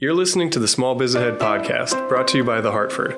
You're listening to the Small Biz Ahead podcast, brought to you by The Hartford.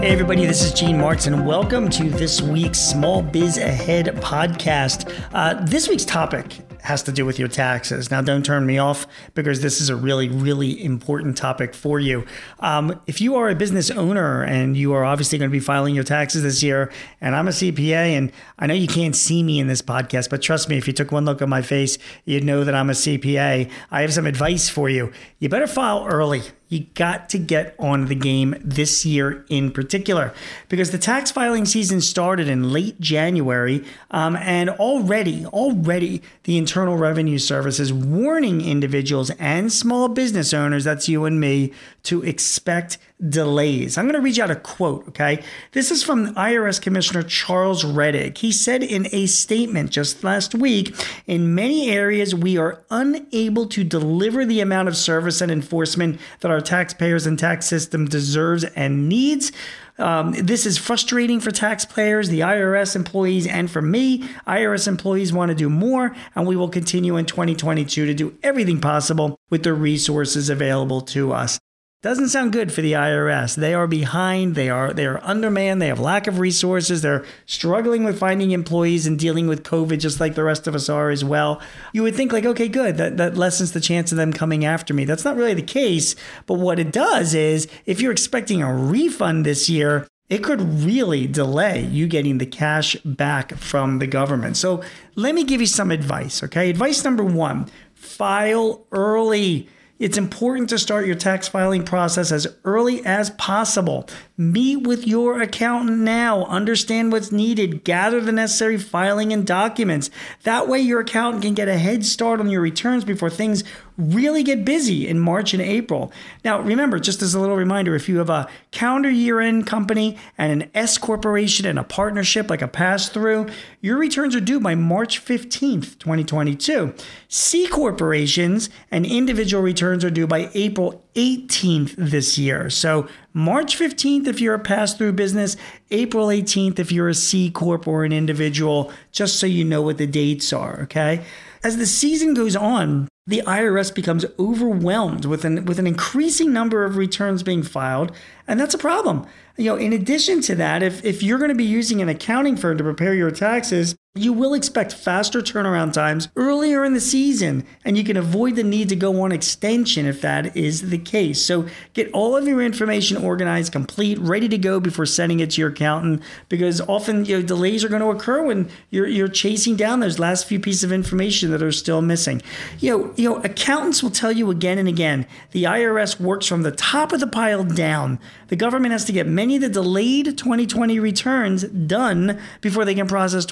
Hey, everybody, this is Gene Marks, and welcome to this week's Small Biz Ahead podcast. Uh, this week's topic has to do with your taxes. Now, don't turn me off because this is a really, really important topic for you. Um, if you are a business owner and you are obviously going to be filing your taxes this year, and I'm a CPA, and I know you can't see me in this podcast, but trust me, if you took one look at my face, you'd know that I'm a CPA. I have some advice for you. You better file early. You got to get on the game this year in particular because the tax filing season started in late January, um, and already, already the Internal Revenue Service is warning individuals and small business owners, that's you and me, to expect delays. I'm going to read you out a quote, okay? This is from IRS Commissioner Charles Rettig. He said in a statement just last week in many areas, we are unable to deliver the amount of service and enforcement that our taxpayers and tax system deserves and needs. Um, this is frustrating for taxpayers, the IRS employees, and for me. IRS employees want to do more, and we will continue in 2022 to do everything possible with the resources available to us. Doesn't sound good for the IRS. They are behind. They are they are undermanned. They have lack of resources. They're struggling with finding employees and dealing with COVID, just like the rest of us are as well. You would think like, okay, good. That that lessens the chance of them coming after me. That's not really the case. But what it does is, if you're expecting a refund this year, it could really delay you getting the cash back from the government. So let me give you some advice. Okay, advice number one: file early. It's important to start your tax filing process as early as possible. Meet with your accountant now, understand what's needed, gather the necessary filing and documents. That way, your accountant can get a head start on your returns before things really get busy in March and April. Now, remember, just as a little reminder, if you have a calendar year end company and an S corporation and a partnership like a pass through, your returns are due by March 15th, 2022. C corporations and individual returns are due by April 18th this year. So, March 15th if you're a pass through business, April 18th if you're a C Corp or an individual, just so you know what the dates are, okay? As the season goes on, the IRS becomes overwhelmed with an with an increasing number of returns being filed, and that's a problem. You know, in addition to that, if if you're going to be using an accounting firm to prepare your taxes, you will expect faster turnaround times earlier in the season, and you can avoid the need to go on extension if that is the case. So get all of your information organized, complete, ready to go before sending it to your accountant, because often you know delays are going to occur when you're you're chasing down those last few pieces of information that are still missing. You know, you know, accountants will tell you again and again the IRS works from the top of the pile down. The government has to get many of the delayed 2020 returns done before they can process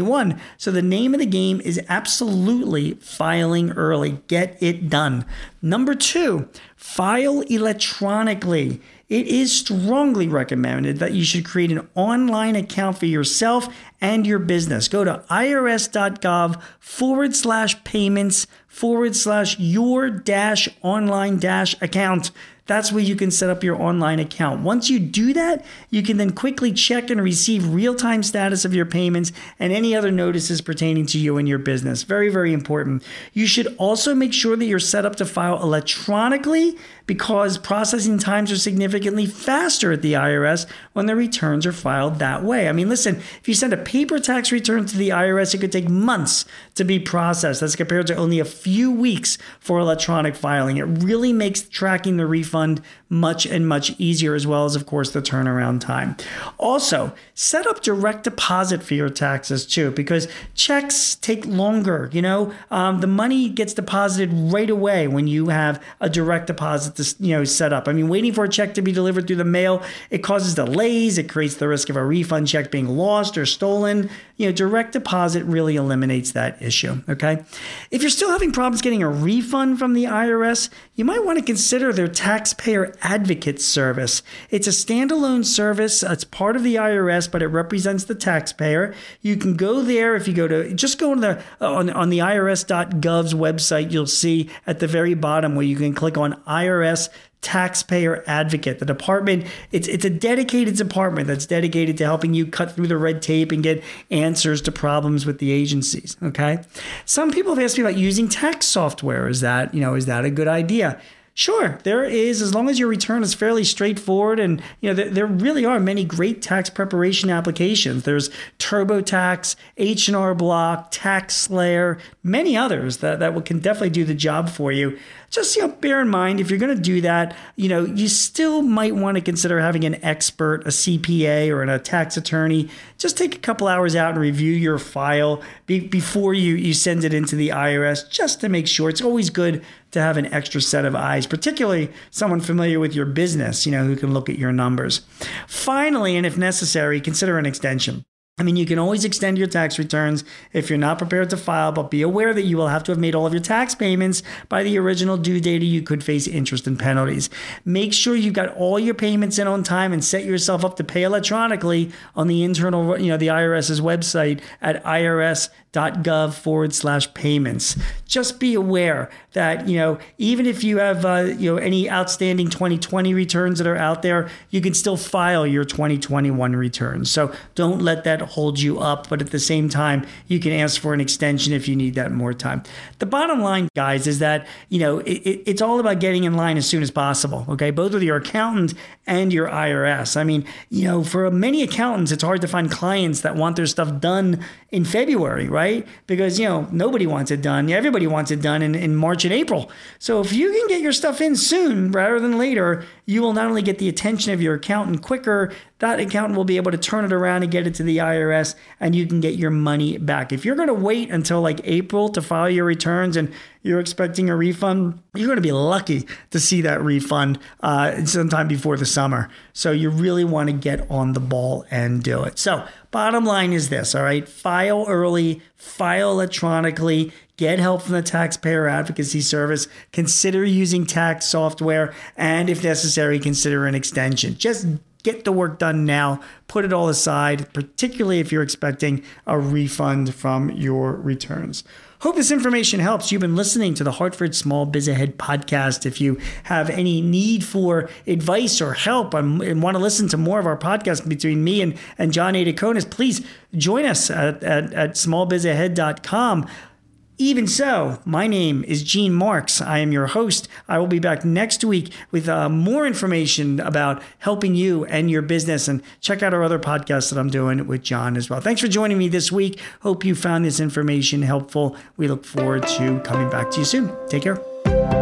2021 so the name of the game is absolutely filing early. Get it done. Number two, file electronically. It is strongly recommended that you should create an online account for yourself and your business. Go to irs.gov forward slash payments forward slash your dash online dash account. That's where you can set up your online account. Once you do that, you can then quickly check and receive real time status of your payments and any other notices pertaining to you and your business. Very, very important. You should also make sure that you're set up to file electronically because processing times are significantly faster at the IRS when the returns are filed that way. I mean, listen, if you send a paper tax return to the IRS, it could take months to be processed. That's compared to only a few weeks for electronic filing. It really makes tracking the refund much and much easier, as well as, of course, the turnaround time. Also, set up direct deposit for your taxes too, because checks take longer. You know, um, the money gets deposited right away when you have a direct deposit to, you know set up. I mean, waiting for a check to be delivered through the mail it causes delays. It creates the risk of a refund check being lost or stolen. You know, direct deposit really eliminates that issue. Okay, if you're still having problems getting a refund from the IRS, you might want to consider their Taxpayer Advocate Service. It's a standalone service. It's part of the IRS, but it represents the taxpayer. You can go there if you go to just go on the on, on the IRS.gov's website. You'll see at the very bottom where you can click on IRS taxpayer advocate. The department, it's it's a dedicated department that's dedicated to helping you cut through the red tape and get answers to problems with the agencies. Okay. Some people have asked me about using tax software. Is that, you know, is that a good idea? Sure, there is, as long as your return is fairly straightforward, and you know there, there really are many great tax preparation applications. There's TurboTax, H&R Block, TaxSlayer, many others that, that can definitely do the job for you. Just you know bear in mind if you're going to do that you know you still might want to consider having an expert a cpa or a tax attorney. Just take a couple hours out and review your file be, before you you send it into the irs just to make sure. It's always good to have an extra set of eyes particularly someone familiar with your business you know who can look at your numbers finally and if necessary consider an extension I mean, you can always extend your tax returns if you're not prepared to file, but be aware that you will have to have made all of your tax payments by the original due date. You could face interest and penalties. Make sure you got all your payments in on time and set yourself up to pay electronically on the internal, you know, the IRS's website at irs.gov forward slash payments. Just be aware that, you know, even if you have, uh, you know, any outstanding 2020 returns that are out there, you can still file your 2021 returns. So don't let that hold you up, but at the same time, you can ask for an extension if you need that more time. The bottom line, guys, is that you know it, it's all about getting in line as soon as possible. Okay, both with your accountant and your IRS. I mean, you know, for many accountants, it's hard to find clients that want their stuff done in February, right? Because you know nobody wants it done. Everybody wants it done in, in March and April. So if you can get your stuff in soon rather than later, you will not only get the attention of your accountant quicker, that accountant will be able to turn it around and get it to the IRS and you can get your money back. If you're going to wait until like April to file your returns and you're expecting a refund, you're going to be lucky to see that refund uh, sometime before the summer. So you really want to get on the ball and do it. So, bottom line is this all right, file early, file electronically, get help from the Taxpayer Advocacy Service, consider using tax software, and if necessary, consider an extension. Just get the work done now, put it all aside, particularly if you're expecting a refund from your returns. Hope this information helps. You've been listening to the Hartford Small Biz Ahead podcast. If you have any need for advice or help and, want to listen to more of our podcast between me and, and John Adakonis, please join us at, at, at smallbizahead.com. Even so, my name is Gene Marks. I am your host. I will be back next week with uh, more information about helping you and your business. And check out our other podcasts that I'm doing with John as well. Thanks for joining me this week. Hope you found this information helpful. We look forward to coming back to you soon. Take care.